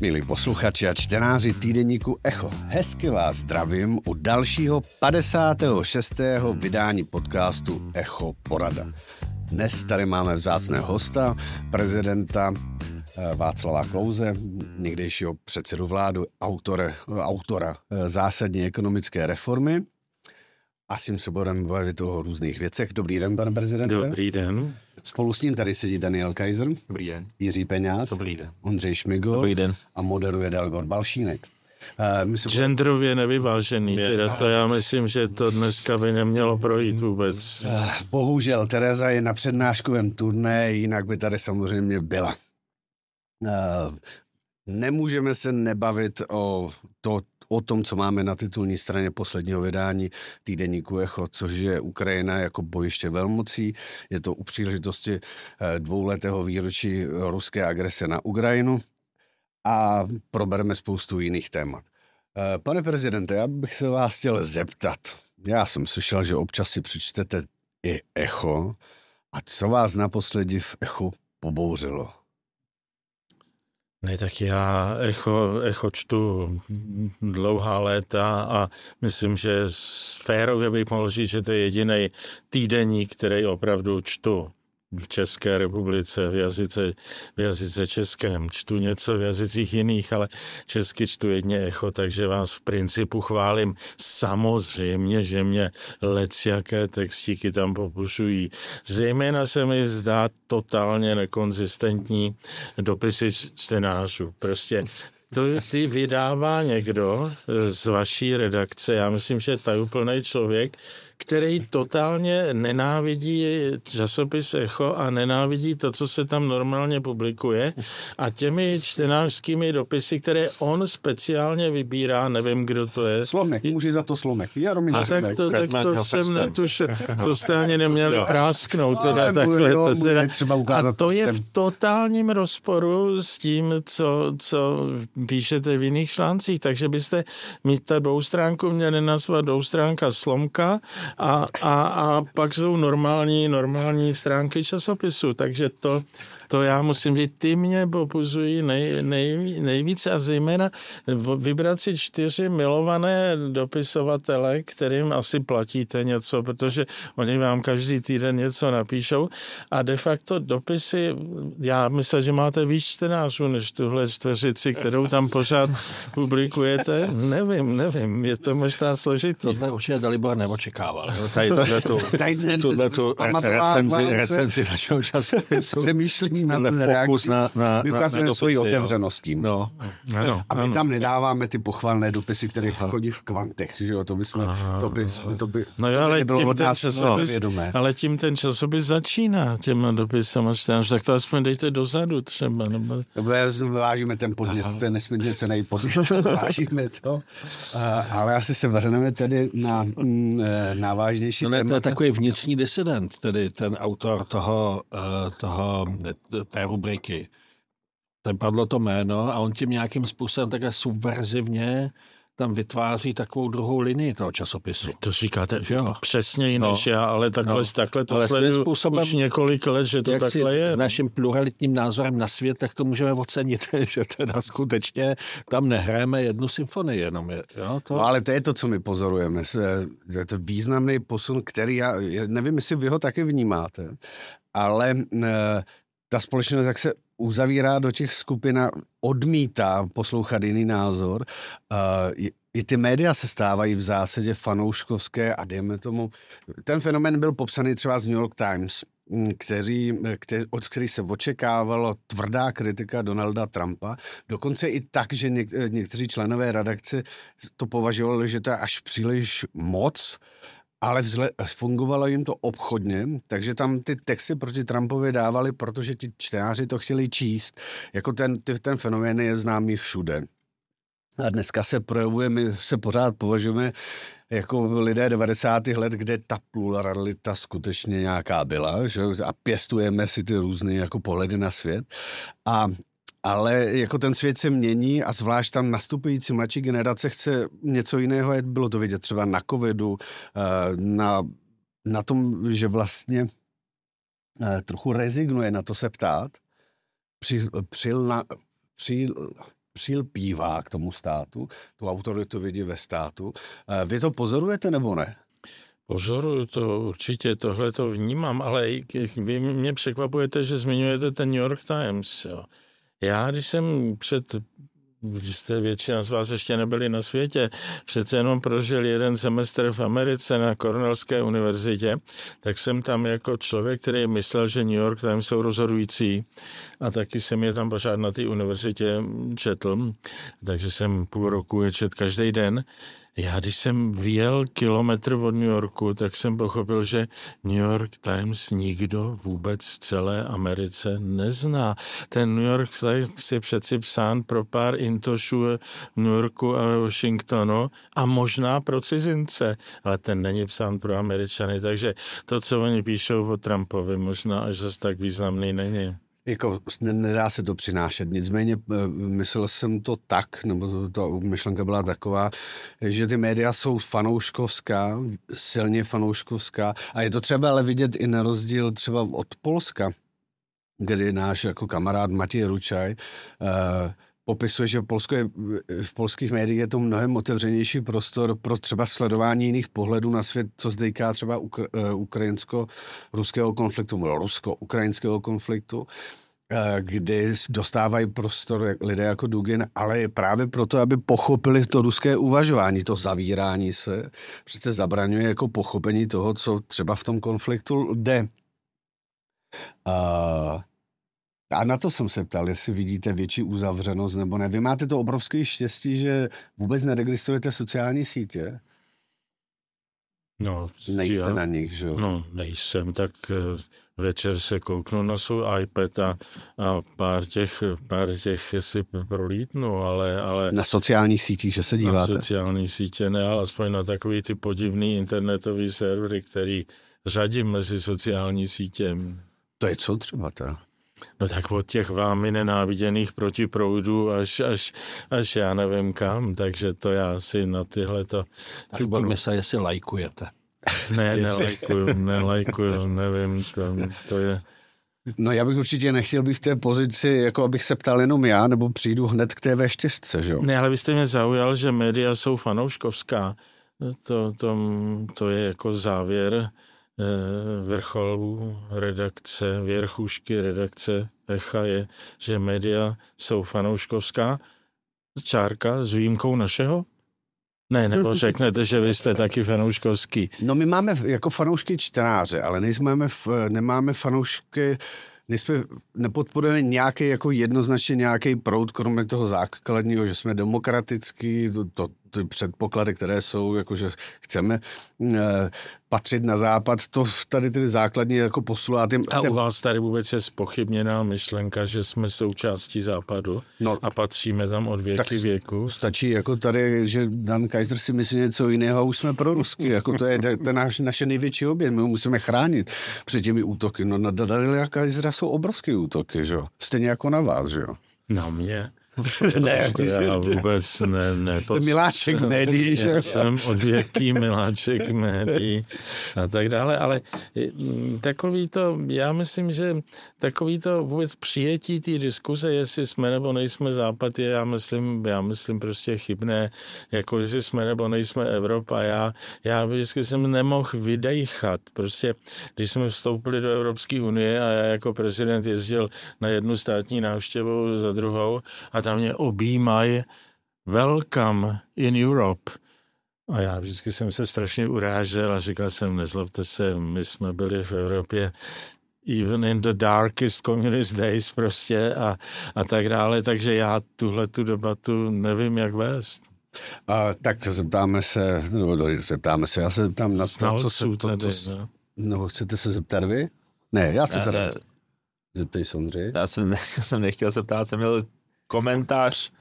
Milí posluchači a čtenáři týdeníku Echo, hezky vás zdravím u dalšího 56. vydání podcastu Echo Porada. Dnes tady máme vzácného hosta, prezidenta eh, Václava Klouze, někdejšího předsedu vládu, autora, autora eh, zásadní ekonomické reformy. A s tím se budeme bavit o různých věcech. Dobrý den, pane prezidente. Dobrý den. Spolu s ním tady sedí Daniel Kaiser. Dobrý den. Jiří Peňáz. Dobrý den. Ondřej Šmigol. Dobrý den. A moderuje Dalgor Balšínek. Uh, my se Genderově nevyvážený, teda to já myslím, že to dneska by nemělo projít vůbec. Uh, bohužel, Tereza je na přednáškovém turné, jinak by tady samozřejmě byla. Uh, nemůžeme se nebavit o to, o tom, co máme na titulní straně posledního vydání týdeníku Echo, což je Ukrajina jako bojiště velmocí. Je to u příležitosti eh, dvouletého výročí ruské agrese na Ukrajinu a probereme spoustu jiných témat. Eh, pane prezidente, já bych se vás chtěl zeptat. Já jsem slyšel, že občas si přečtete i Echo. A co vás naposledy v Echo pobouřilo? Ne, tak já echo, echo čtu dlouhá léta a myslím, že férově bych mohl říct, že to je jediný týdeník, který opravdu čtu v České republice, v jazyce, v jazyce českém. Čtu něco v jazycích jiných, ale česky čtu jedně echo, takže vás v principu chválím. Samozřejmě, že mě jaké textíky tam popušují. Zejména se mi zdá totálně nekonzistentní dopisy čtenářů. Prostě to ty vydává někdo z vaší redakce. Já myslím, že tajuplný člověk, který totálně nenávidí časopis Echo a nenávidí to, co se tam normálně publikuje a těmi čtenářskými dopisy, které on speciálně vybírá, nevím, kdo to je. Slomek, může za to Slomek. Jaromír a tak to, tak to jsem netušil, to jste ani neměl prásknout. Teda, takhle, to teda, a to je v totálním rozporu s tím, co, co píšete v jiných článcích, takže byste mít ta dvoustránku měli nazvat dvoustránka Slomka a, a, a pak jsou normální, normální stránky časopisu, takže to, to já musím říct, ty mě popuzují nej, nej, nejvíce a zejména vybrat si čtyři milované dopisovatele, kterým asi platíte něco, protože oni vám každý týden něco napíšou a de facto dopisy, já myslím, že máte víc čtenářů než tuhle čtveřici, kterou tam pořád publikujete. Nevím, nevím, je to možná složitý. Tohle určitě Dalibor neočekával. Tady tu recenzi našeho časopisu. Přemýšlím na ten fokus na, na, my ukazujeme na, na svoji otevřenost tím. No. Ano, a my ano. tam nedáváme ty pochvalné dopisy, které chodí v kvantech, že jo, to by jsme, to by, to by, no jo, ale tím ten časopis, ale tím ten časopis začíná těma dopisama, tak to aspoň dejte dozadu třeba. Nebo... Vážíme ten podnět, to je nesmírně cený podnět, vážíme to. ale asi se vrhneme tedy na, mm, e, na vážnější no ne, To je takový vnitřní disident, tedy ten autor toho, e, toho té rubriky. Tam padlo to jméno a on tím nějakým způsobem také subverzivně tam vytváří takovou druhou linii toho časopisu. To říkáte jo. přesně no. než já, ale takhle, no. takhle to ale sleduju způsobem, už několik let, že to takhle je. naším pluralitním názorem na svět, tak to můžeme ocenit, že teda skutečně tam nehráme jednu symfonii jenom. Je, jo, to... No, ale to je to, co my pozorujeme. Je to významný posun, který já nevím, jestli vy ho taky vnímáte, ale eh, ta společnost, jak se uzavírá do těch skupin a odmítá poslouchat jiný názor. I ty média se stávají v zásadě fanouškovské a dejme tomu, ten fenomen byl popsaný třeba z New York Times, který, který, od který se očekávalo tvrdá kritika Donalda Trumpa, dokonce i tak, že něk, někteří členové redakce to považovali, že to je až příliš moc, uh, ale vzle, fungovalo jim to obchodně, takže tam ty texty proti Trumpovi dávali, protože ti čtenáři to chtěli číst. Jako ten, ten fenomén je známý všude. A dneska se projevuje, my se pořád považujeme jako lidé 90. let, kde ta pluralita skutečně nějaká byla, že? a pěstujeme si ty různé jako pohledy na svět. A ale jako ten svět se mění a zvlášť tam nastupující mladší generace chce něco jiného, bylo to vidět třeba na covidu, eh, na, na tom, že vlastně eh, trochu rezignuje na to se ptát, při, při, při, přilpívá k tomu státu, tu autoritu vidí ve státu. Eh, vy to pozorujete nebo ne? Pozoruju to, určitě tohle to vnímám, ale vy mě překvapujete, že zmiňujete ten New York Times. Jo. Já, když jsem před když jste většina z vás ještě nebyli na světě, přece jenom prožil jeden semestr v Americe na Cornellské univerzitě, tak jsem tam jako člověk, který myslel, že New York Times jsou rozhodující a taky jsem je tam pořád na té univerzitě četl, takže jsem půl roku je čet každý den já, když jsem vyjel kilometr od New Yorku, tak jsem pochopil, že New York Times nikdo vůbec v celé Americe nezná. Ten New York Times je přeci psán pro pár intošů v New Yorku a Washingtonu a možná pro cizince, ale ten není psán pro Američany, takže to, co oni píšou o Trumpovi, možná až zase tak významný není. Jako nedá se to přinášet, nicméně eh, myslel jsem to tak, nebo ta myšlenka byla taková, že ty média jsou fanouškovská, silně fanouškovská. A je to třeba ale vidět i na rozdíl třeba od Polska, kdy náš jako kamarád Matěj Ručaj uh, popisuje, že Polsko je, v polských médiích je to mnohem otevřenější prostor pro třeba sledování jiných pohledů na svět, co zdejká třeba ukra, uh, ukrajinsko-ruského konfliktu, rusko-ukrajinského konfliktu eh, kdy dostávají prostor lidé jako Dugin, ale je právě proto, aby pochopili to ruské uvažování, to zavírání se, přece zabraňuje jako pochopení toho, co třeba v tom konfliktu jde. Uh, a na to jsem se ptal, jestli vidíte větší uzavřenost nebo ne. Vy máte to obrovské štěstí, že vůbec neregistrujete sociální sítě. No, Nejste já, na nich, že jo? No, nejsem, tak eh, večer se kouknu na svůj iPad a, a pár těch, pár těch si prolítnu, ale, ale... Na sociálních sítích, že se díváte? Na sociální sítě ne, ale aspoň na takový ty podivný internetový servery, který řadím mezi sociální sítě. To je co třeba teda? No tak od těch vámi nenáviděných protiproudů až, až, až já nevím kam, takže to já si na tyhle to... Tak bavíme se, jestli lajkujete. Ne, nelajkuju, nelajkuju, nevím, to, to je... No já bych určitě nechtěl být v té pozici, jako abych se ptal jenom já, nebo přijdu hned k té V4, že jo? Ne, ale vy jste mě zaujal, že média jsou fanouškovská. To, to, to je jako závěr Eh, vrcholu redakce, věrchušky redakce Echa je, že média jsou fanouškovská čárka s výjimkou našeho? Ne, nebo řeknete, že vy jste taky fanouškovský. No my máme jako fanoušky čtenáře, ale nejsme, nemáme fanoušky nejsme, nepodporujeme nějaký jako jednoznačně nějaký proud, kromě toho základního, že jsme demokratický, to, to, ty předpoklady, které jsou, jakože chceme e, patřit na západ, to tady ty základní jako postuláty. A u vás tady vůbec je spochybněná myšlenka, že jsme součástí západu no, a patříme tam od věky tak věku? Stačí jako tady, že Dan Kaiser si myslí něco jiného už jsme pro rusky. Jako to je, je naš, naše největší oběd. My ho musíme chránit před těmi útoky. No na Daniela Kaisera jsou obrovské útoky, že jo? Stejně jako na vás, že jo? Na mě? Ne, jako já vůbec ne. ne Jste miláček médií, že? Jsem odvěký miláček médií a tak dále, ale mm, takový to, já myslím, že takový to vůbec přijetí té diskuze, jestli jsme nebo nejsme západ, je, já myslím, já myslím prostě chybné, jako jestli jsme nebo nejsme Evropa. Já, já vždycky jsem nemohl vydejchat. Prostě, když jsme vstoupili do Evropské unie a já jako prezident jezdil na jednu státní návštěvu za druhou a tam mě objímají welcome in Europe. A já vždycky jsem se strašně urážel a říkal jsem, nezlobte se, my jsme byli v Evropě even in the darkest communist days prostě a, a tak dále, takže já tuhle tu debatu nevím, jak vést. A, tak zeptáme se, nebo zeptáme se, já se zeptám na to, co se, to, tady, co, no. no. chcete se zeptat vy? Ne, já se teda zeptej Sondři. Já jsem, já jsem nechtěl se ptát, jsem měl komentář,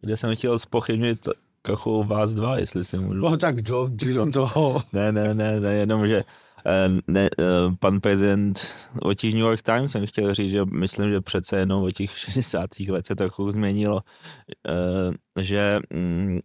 kde jsem chtěl spochybnit trochu vás dva, jestli si můžu. No tak do, do toho. ne, ne, ne, ne, jenom, že eh, ne, eh, pan prezident o těch New York Times jsem chtěl říct, že myslím, že přece jenom o těch 60. let se trochu změnilo, eh, že mm,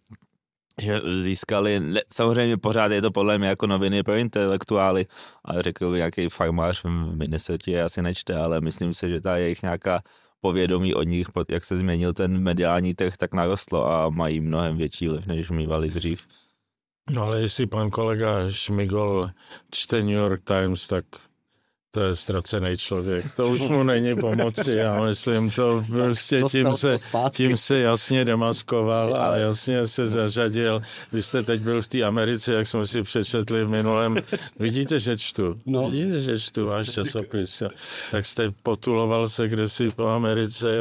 že získali, samozřejmě pořád je to podle mě jako noviny pro intelektuály, ale řekl by, jaký farmář v Minnesota asi nečte, ale myslím si, že ta jejich nějaká povědomí o nich, jak se změnil ten mediální trh, tak narostlo a mají mnohem větší vliv, než mývali dřív. No ale jestli pan kolega Šmigol čte New York Times, tak to je ztracený člověk. To už mu není pomoci, já myslím, to prostě tím se, tím se jasně demaskoval a jasně se zařadil. Vy jste teď byl v té Americe, jak jsme si přečetli v minulém. Vidíte, že čtu. No. Vidíte, že čtu váš časopis. Tak jste potuloval se kde si po Americe.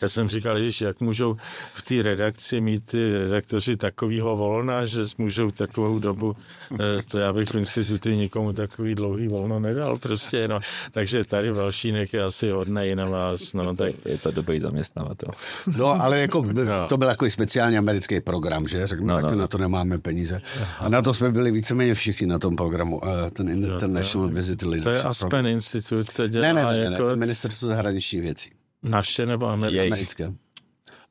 Já jsem říkal, že jak můžou v té redakci mít ty redaktoři takového volna, že můžou takovou dobu, eh, to já bych v institutu nikomu takový dlouhý volno nedal. Prostě no. Takže tady Valšínek je asi hodnej na vás. No, tak... Je to dobrý zaměstnavatel. No, ale jako, no. to byl takový speciální americký program, že? Řeknu, no, tak no. na to nemáme peníze. A na to jsme byli víceméně všichni na tom programu, eh, ten International jo, Visit Leadership. To je Aspen program. Institute, ne, ne, ne, jako... ne, to je ministerstvo zahraničních věcí. Naše nebo americké? Americké.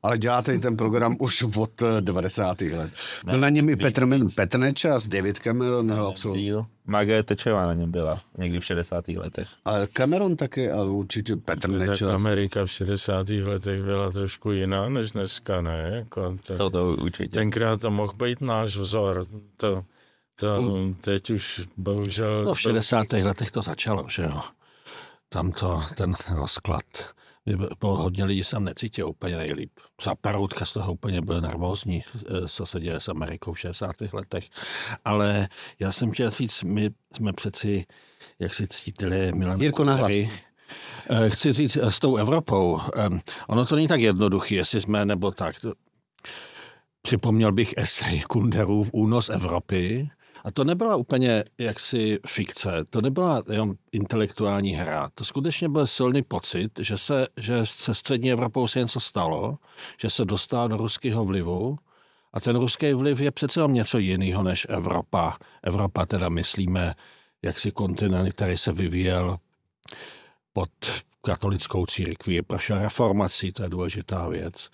Ale děláte i ten program už od 90. Eh, let. Byl na něm i Petr, Petr Nečas, David Cameron ho absolvoval. Margaret Thatcherová na něm byla někdy v 60. letech. A Cameron taky, ale určitě Petr Nečas. Tak Amerika v 60. letech byla trošku jiná než dneska, ne? Jako to, to, to určitě. Tenkrát to mohl být náš vzor. To, to teď už bohužel... No v 60. letech to začalo, že jo. Tam to, ten rozklad bylo hodně lidí jsem necítil úplně nejlíp. Za Peroutka z toho úplně byl nervózní, eh, co se děje s Amerikou v 60. letech. Ale já jsem chtěl říct, my jsme přeci, jak si cítili Milan Jirko na eh, Chci říct s tou Evropou. Ono to není tak jednoduché, jestli jsme nebo tak. Připomněl bych esej Kunderův Únos Evropy, a to nebyla úplně jaksi fikce, to nebyla jenom intelektuální hra. To skutečně byl silný pocit, že se, že se střední Evropou se něco stalo, že se dostala do ruského vlivu a ten ruský vliv je přece jenom něco jiného než Evropa. Evropa teda myslíme jaksi kontinent, který se vyvíjel pod katolickou církví, prošel reformací, to je důležitá věc.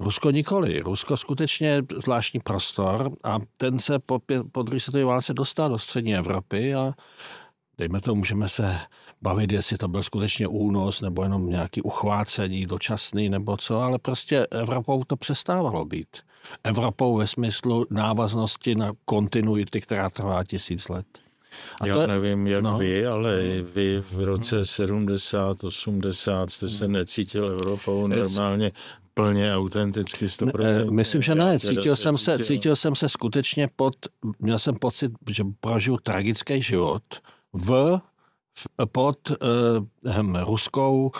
Rusko nikoli. Rusko skutečně zvláštní prostor a ten se po, po druhé světové válce dostal do střední Evropy a dejme to, můžeme se bavit, jestli to byl skutečně únos nebo jenom nějaký uchvácení dočasný nebo co, ale prostě Evropou to přestávalo být. Evropou ve smyslu návaznosti na kontinuity, která trvá tisíc let. A Já to nevím, jak no. vy, ale vy v roce 70, 80 jste se necítil Evropou normálně plně autenticky 100%. Ne, myslím, že ne. Cítil jsem, se, cítil jsem se skutečně pod, měl jsem pocit, že prožiju tragický život v, pod uh, ruskou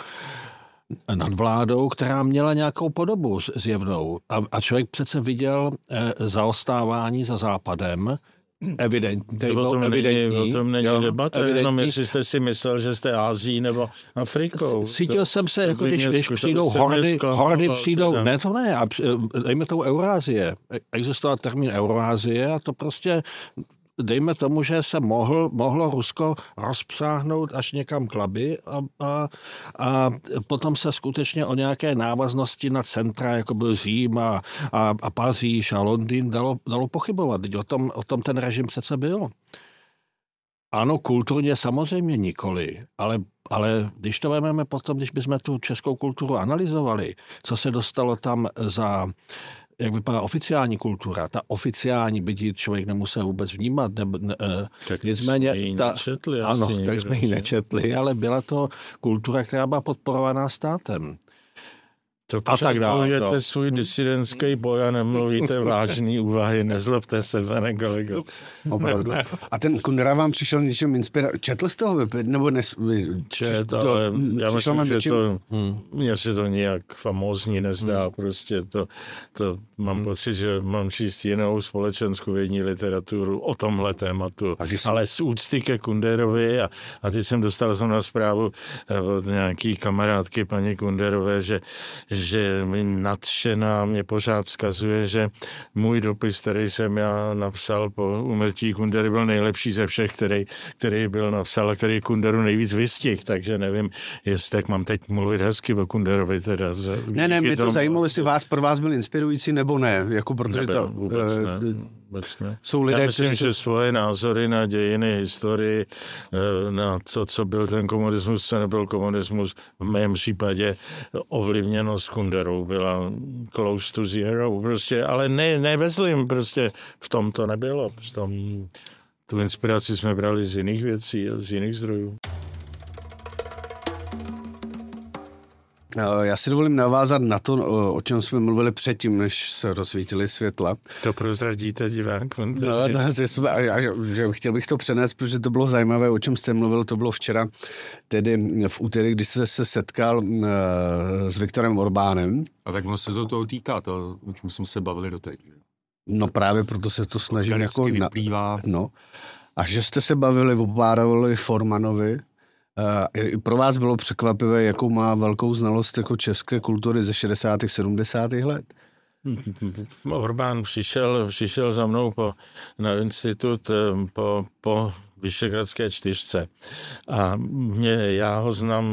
nadvládou, která měla nějakou podobu zjevnou. A, a člověk přece viděl eh, zaostávání za západem, evidentní. O tom evidentní, není, o tom není jo, debata, evidentní. jenom jestli jste si myslel, že jste Ázií nebo Afrikou. Cítil to, jsem se, jako když, když přijdou hordy, hordy přijdou, ne to ne, a dejme tomu Eurázie. Existoval termín Eurázie a to prostě dejme tomu, že se mohl, mohlo Rusko rozpsáhnout až někam klaby a, a, a potom se skutečně o nějaké návaznosti na centra, jako byl Řím a, a, a Paříž a Londýn, dalo, dalo pochybovat. O tom, o tom ten režim přece byl. Ano, kulturně samozřejmě nikoli, ale, ale když to vezmeme potom, když bychom tu českou kulturu analyzovali, co se dostalo tam za jak vypadá oficiální kultura. Ta oficiální, byť člověk nemusel vůbec vnímat. Ne, ne, eh, tak nicméně, jsme ji ta, nečetli. Ano, tak jsme ji nečetli, ale byla to kultura, která byla podporovaná státem. To a tak dále. To. svůj disidentský boj a nemluvíte vážný úvahy, nezlobte se, pane kolego. Opravdu. A ten Kundera vám přišel něčem inspirací. Četl jste ho nebo nes... Čet, ale já myslím, že něčím... to, hmm. mně se to nějak famózní nezdá, hmm. prostě to, to mám hmm. pocit, že mám číst jinou společenskou vědní literaturu o tomhle tématu, jsem... ale z úcty ke Kunderovi a, a teď jsem dostal jsem na zprávu eh, od nějaký kamarádky paní Kunderové, že že mi nadšená mě pořád vzkazuje, že můj dopis, který jsem já napsal po umrtí Kundery, byl nejlepší ze všech, který, který byl napsal a který Kunderu nejvíc vystih, takže nevím, jestli tak mám teď mluvit hezky o Kunderovi teda. Ne, ne, mě to zajímalo, jestli vás pro vás byl inspirující nebo ne, jako protože Nebyl, to... Vůbec, ne. Obecně. Jsou lidé, Já myslím, kteří... že svoje názory na dějiny, historii, eh, na to, co byl ten komunismus, co nebyl komunismus, v mém případě ovlivněno s Kunderou, byla close to zero, prostě, ale ne, ne ve zlým, prostě v tom to nebylo. V tom, tu inspiraci jsme brali z jiných věcí, z jiných zdrojů. Já si dovolím navázat na to, o- o čem jsme mluvili předtím, než se rozsvítily světla. To prozradíte divákům. No, no, že, jsme, a, a, že, že chtěl bych to přenést, protože to bylo zajímavé, o čem jste mluvil, to bylo včera, tedy v úterý, když jste se setkal uh, s Viktorem Orbánem. A tak ono se to toho týká, to, o čem jsme se bavili doteď. No právě proto se to snažím jako... Na, vyplývá, no. A že jste se bavili o Párovi Formanovi, pro vás bylo překvapivé, jakou má velkou znalost jako české kultury ze 60. 70. let. Orbán přišel, přišel za mnou po, na institut eh, po, po Vyšegradské čtyřce. A mě, já ho znám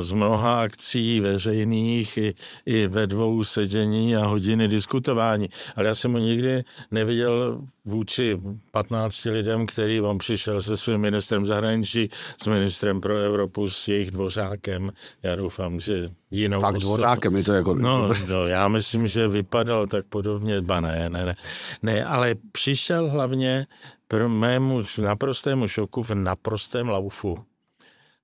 z mnoha akcí veřejných i, i ve dvou sedění a hodiny diskutování. Ale já jsem ho nikdy neviděl vůči 15 lidem, který on přišel se svým ministrem zahraničí, s ministrem pro Evropu, s jejich dvořákem. Já doufám, že jinou Fakt osobou- dvořákem je to jako... No, no, já myslím, že vypadal tak podobně, ba ne, ne, ne. Ne, ale přišel hlavně pro mému naprostému šoku v naprostém laufu.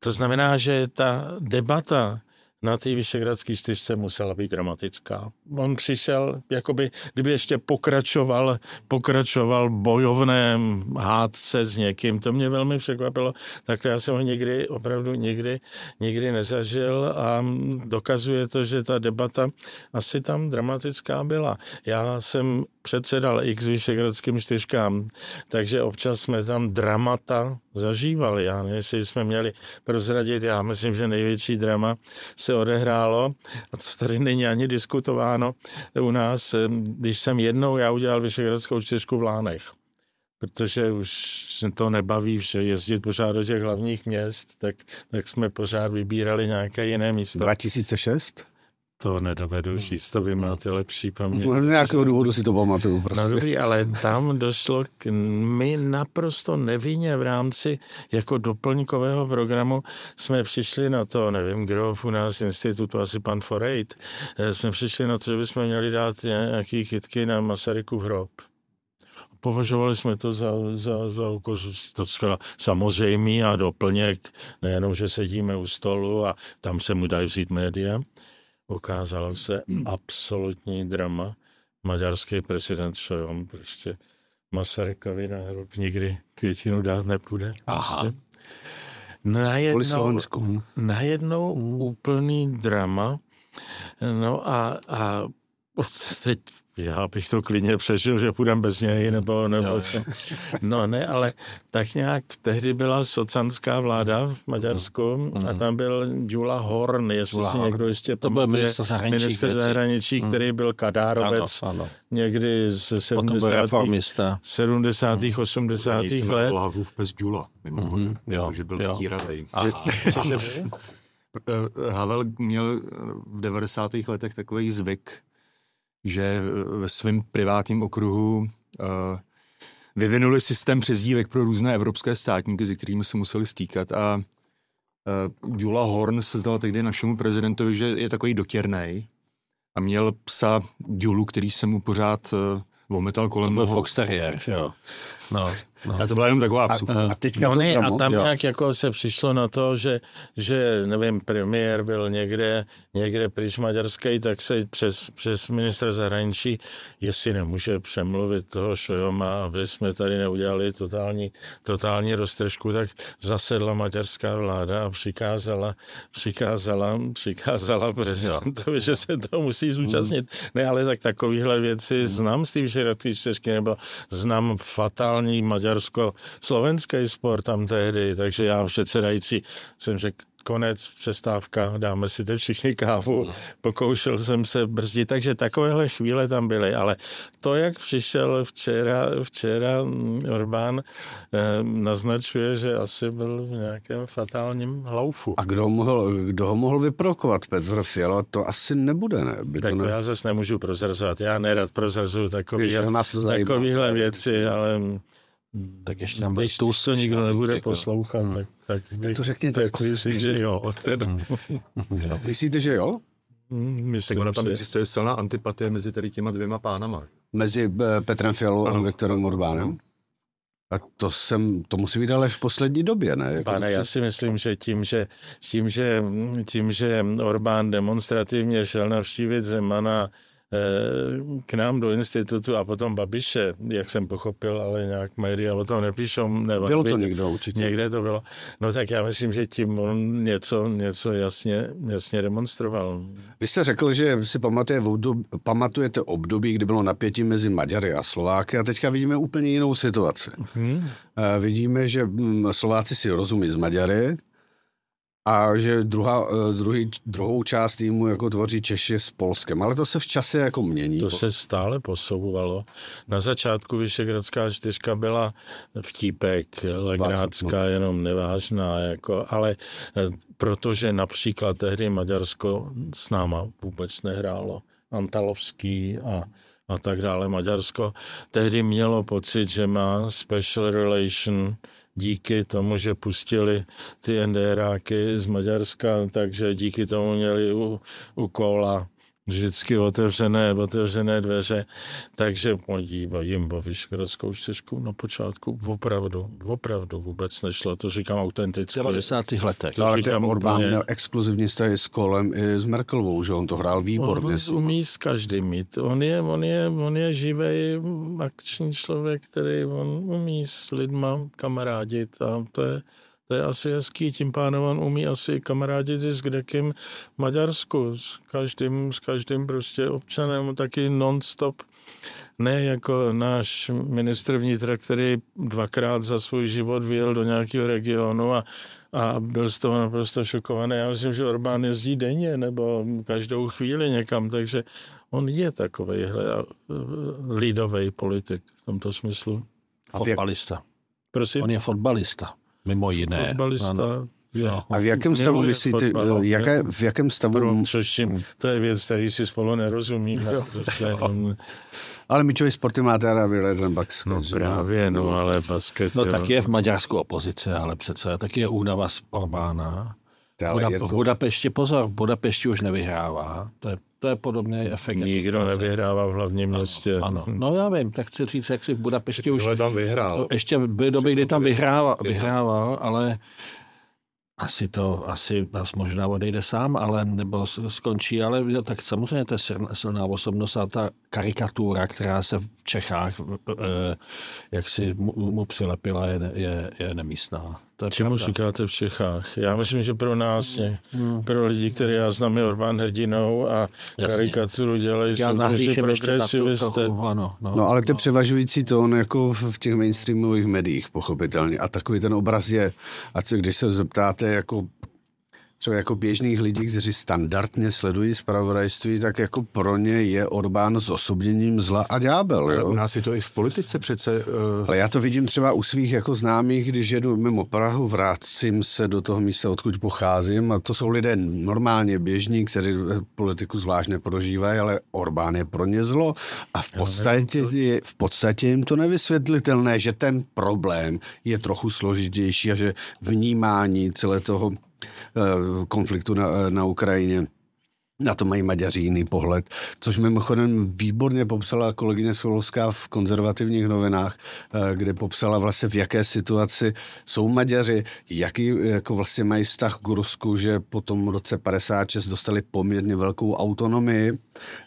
To znamená, že ta debata na té Vyšegradské čtyřce musela být dramatická. On přišel, jakoby, kdyby ještě pokračoval, pokračoval bojovném hádce s někým, to mě velmi překvapilo, tak já jsem ho nikdy, opravdu nikdy, nikdy nezažil a dokazuje to, že ta debata asi tam dramatická byla. Já jsem předsedal x Vyšegradským čtyřkám, takže občas jsme tam dramata zažívali. Já nevím, jestli jsme měli prozradit, já myslím, že největší drama se odehrálo, a to tady není ani diskutováno u nás, když jsem jednou já udělal Vyšegradskou čtyřku v Lánech protože už se to nebaví vše jezdit pořád do těch hlavních měst, tak, tak jsme pořád vybírali nějaké jiné místo. 2006? To nedovedu říct, to vy máte lepší paměť. No, Z nějakého důvodu si to pamatuju. Prostě. No dobrý, ale tam došlo k my naprosto nevinně v rámci jako doplňkového programu jsme přišli na to, nevím, kdo u nás institutu, asi pan Forejt, eh, jsme přišli na to, že bychom měli dát nějaký kytky na Masarykův hrob. Považovali jsme to za, za, za jako to samozřejmý a doplněk, nejenom, že sedíme u stolu a tam se mu dají vzít média. Ukázalo se absolutní drama. Maďarský prezident Šojom prostě Masarykovi na hrob nikdy květinu dát nepůjde. Aha. Prostě. Najednou, najednou úplný drama. No a, a já bych to klidně přežil, že půjdem bez něj, nebo, nebo Jo, co. No ne, ale tak nějak tehdy byla socanská vláda v Maďarsku a tam byl Jula Horn, jestli Jula si Horn. někdo ještě To byl pamatuje, ministr zahraničních minister zahraničí, který byl kadárovec Ano, ano. někdy ze Potom byl 70. reformista. 70. 80. Nejsem let. hlavu v pes Džula, mimochodem, Mhm, jo, že byl jo. vtíravej. Eh, Havel měl v 90. letech takový zvyk, že ve svém privátním okruhu eh, vyvinuli systém přezdívek pro různé evropské státníky, se kterými se museli stýkat a eh, Jula Horn se zdala tehdy našemu prezidentovi, že je takový dotěrnej a měl psa Julu, který se mu pořád eh, vometal kolem Byl nohou. Fox Terrier, jo. No, no. A to byla jenom taková vsuvka. A teďka No ne, a tam jo. nějak jako se přišlo na to, že, že nevím, premiér byl někde, někde pryč maďarský, tak se přes, přes ministra zahraničí, jestli nemůže přemluvit toho Šojoma, aby jsme tady neudělali totální, totální roztržku, tak zasedla maďarská vláda a přikázala, přikázala, přikázala prezidentovi, že se to musí zúčastnit. Ne, ale tak takovýhle věci znám z té čtyřky, nebo znám fatální maďarské maďarsko-slovenský sport tam tehdy, takže já předsedající jsem řekl, konec, přestávka, dáme si teď všichni kávu. Pokoušel jsem se brzdit, takže takovéhle chvíle tam byly, ale to, jak přišel včera, včera Orbán, eh, naznačuje, že asi byl v nějakém fatálním hlaufu. A kdo, mohl, kdo ho mohl vyprokovat? Petr Fiala? To asi nebude, ne? By tak to to ne... já zase nemůžu prozrazovat. Já nerad prozrazuju takovýhle, Víš, takovýhle věci, ale Tak ještě tam když to, to nikdo nebude jako- poslouchat, tak, tak, bych- To řekněte. tak myslím, že jo. Ten, Myslíte, že jo? Mm, myslím, Tak ona tam že- existuje silná antipatie mezi tady těma dvěma pánama. Mezi eh, Petrem Fialou a. Viktorem Orbánem? A to, jsem, to musí být ale v poslední době, ne? Jako Pane, já si myslím, že tím, že, tím, že, tím, že Orbán demonstrativně šel navštívit Zemana k nám do institutu a potom Babiše, jak jsem pochopil, ale nějak média o tom nepíšou. Nebo, Bylo to někdo určitě. Někde to bylo. No tak já myslím, že tím on něco, něco jasně, jasně demonstroval. Vy jste řekl, že si pamatuje, pamatujete období, kdy bylo napětí mezi Maďary a Slováky a teďka vidíme úplně jinou situaci. Hmm? Eh, Vidíme, že mm, Slováci si rozumí s Maďary a že druhá, eh, druhý, druhou část týmu jako tvoří Češi s Polskem. Ale to se v čase jako mění. To se stále posouvalo. Na začátku Vyšegradská čtyřka byla vtípek, legrácká, jenom nevážná, jako, ale eh, protože například tehdy Maďarsko s náma vůbec nehrálo. Antalovský a, a tak dále. Maďarsko tehdy mělo pocit, že má special relation díky tomu, že pustili ty NDRáky z Maďarska, takže díky tomu měli u, u kola vždycky otevřené, otevřené dveře, takže oni jim o Vyšegradskou čtyřku na počátku opravdu, opravdu vůbec nešlo, to říkám v autenticky. 90. letech. To ale říkám Orbán úplně- měl exkluzivní vztahy s Kolem i s Merkelovou, že on to hrál výborně. On umí s každým mít. On je, on je, on je živej akční člověk, který on umí s lidma kamarádit a to je, to je asi hezký. Tím pádem on umí asi kamarádit s kdekým v Maďarsku. S každým, s každým prostě občanem taky non-stop. Ne jako náš ministr vnitra, který dvakrát za svůj život vyjel do nějakého regionu a, a byl z toho naprosto šokovaný. Já myslím, že Orbán jezdí denně nebo každou chvíli někam, takže on je takovejhle lidový politik v tomto smyslu. Fotbalista. Prosím, On je fotbalista, mimo jiné. fotbalista. Ano. Jo. A v jakém stavu myslíte, fotbal. jaké, v jakém stavu, Prvom, což tím, to je věc, který si spolu nerozumíme. protože on- ale míčový sporty máte rádi Bucks. No právě, no ale basket. No jo. tak je v Maďarsku opozice, ale přece taky je únava z Orbána. Ale Buda, Jirko, v Budapešti, pozor, v Budapešti už nevyhrává. To je, to je podobný efekt. jako Nikdo nevyhrává v hlavním městě. Ano, no já vím, tak chci říct, jak si v Budapešti už... Tam vyhrál. Ještě byly doby, kdy tam vyhrával, vyhrával, ale asi to, asi nás možná odejde sám, ale nebo skončí, ale tak samozřejmě to je siln- silná osobnost a ta karikatura, která se v Čechách eh, jak si mu, mu přilepila, je, je, je nemístná. To je Čemu pravda. říkáte v Čechách? Já myslím, že pro nás, je, pro lidi, které já znám, je Orbán hrdinou a karikaturu dělají na tu progresivisté. ano, no, No ale to je převažující tón jako v v těch mainstreamových médiích, pochopitelně. A takový ten obraz je, a co když se zeptáte jako třeba jako běžných lidí, kteří standardně sledují zpravodajství, tak jako pro ně je Orbán s osobněním zla a ďábel. Jo? u nás je to i v politice přece. Uh, Ale já to vidím třeba u svých jako známých, když jedu mimo Prahu, vrátím se do toho místa, odkud pocházím a to jsou lidé normálně běžní, kteří politiku zvlášť neprožívají, ale Orbán je pro ně zlo a v podstatě, je, v podstatě jim to nevysvětlitelné, že ten problém je trochu složitější a že vnímání celé toho konfliktu na, na Ukrajině na to mají Maďaři jiný pohled, což mimochodem výborně popsala kolegyně Solovská v konzervativních novinách, eh, kde popsala vlastně v jaké situaci jsou Maďaři, jaký jako vlastně mají vztah k Rusku, že po tom roce 56 dostali poměrně velkou autonomii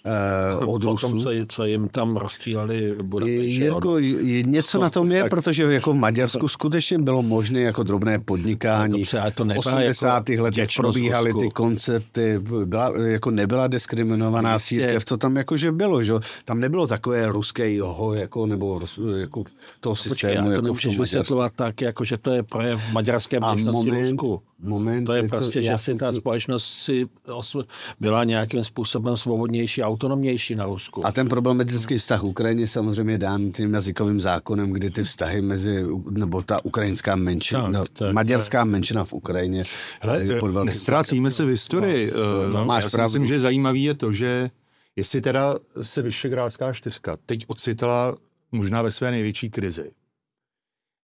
eh, od tom, Rusů. co, co jim tam rozstříleli Je, Budapešti. jako, je, něco na tom je, protože jako v Maďarsku skutečně bylo možné jako drobné podnikání. Dobře, ale to v nebyla 80. jako letech probíhaly ty koncerty, byla, jako nebyla diskriminovaná Jistě. církev, to tam jakože bylo, že? Tam nebylo takové ruské joho, jako, nebo jako toho Počkej, systému, to jako v nemůžeš vysvětlovat tak, jako že to je projev maďarské A moment, Rusku. Moment, To je prostě, já že si ta společnost si osv- byla nějakým způsobem svobodnější, autonomnější na Rusku. A ten problematický vztah Ukrajině je samozřejmě dán tím jazykovým zákonem, kdy ty vztahy mezi, nebo ta ukrajinská menšina, Tak, no, tak, maďarská menšina v Ukrajině. Hele, je pod velkým nestrácíme se v historii. no, No, máš Já pravdu. myslím, že zajímavý je to, že jestli teda se Vyšegrádská čtyřka teď ocitla možná ve své největší krizi,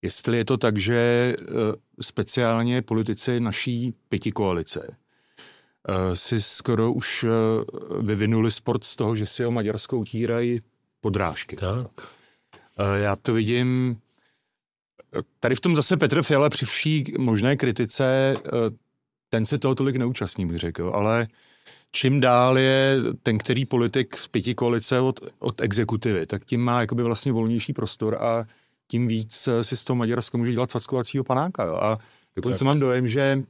jestli je to tak, že eh, speciálně politici naší pětikoalice eh, si skoro už eh, vyvinuli sport z toho, že si o Maďarsko utírají podrážky. Tak. Já to vidím, tady v tom zase Petr Fiala při vší možné kritice, ten se toho tolik neúčastní, bych řekl, ale čím dál je ten, který politik z pěti koalice od, od exekutivy, tak tím má jakoby vlastně volnější prostor a tím víc eh, si z toho Maďarska může dělat fackovacího panáka. Jo. A dokonce mám dojem, že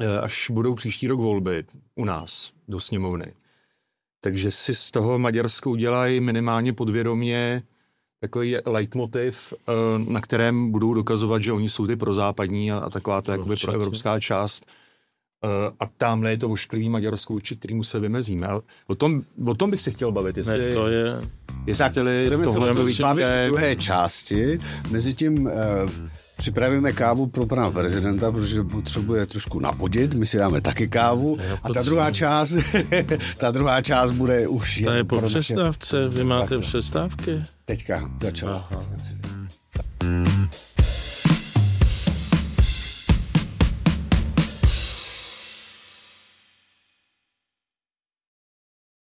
eh, až budou příští rok volby u nás do sněmovny, takže si z toho Maďarsko udělají minimálně podvědomě takový leitmotiv, eh, na kterém budou dokazovat, že oni jsou ty prozápadní a, a taková to jakoby proevropská část. Eh, A tamhle je to ošklivý Maďarsko, vůči kterému se vymezíme. Ale O tom, o tom bych si chtěl bavit, jestli, Ne, to je... jestli se tohle to bavit v druhé části. Mezitím eh, připravíme kávu pro pana prezidenta, protože potřebuje trošku napodit. My si dáme taky kávu. A ta druhá část, ta druhá část bude už To je po přestávce. Vy máte přestávky? Teďka začala. Aha.